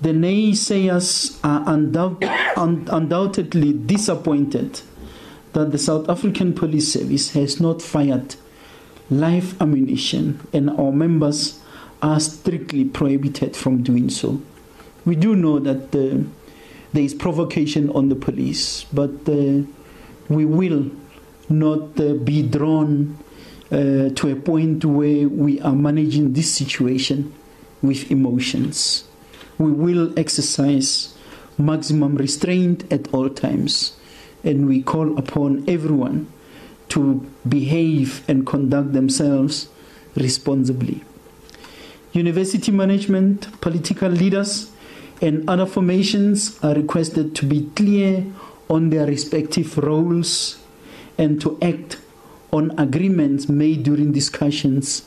The naysayers are undoubt, un, undoubtedly disappointed that the South African Police Service has not fired live ammunition, and our members are strictly prohibited from doing so. We do know that uh, there is provocation on the police, but uh, we will not uh, be drawn uh, to a point where we are managing this situation with emotions. We will exercise maximum restraint at all times, and we call upon everyone to behave and conduct themselves responsibly. University management, political leaders, and other formations are requested to be clear on their respective roles and to act on agreements made during discussions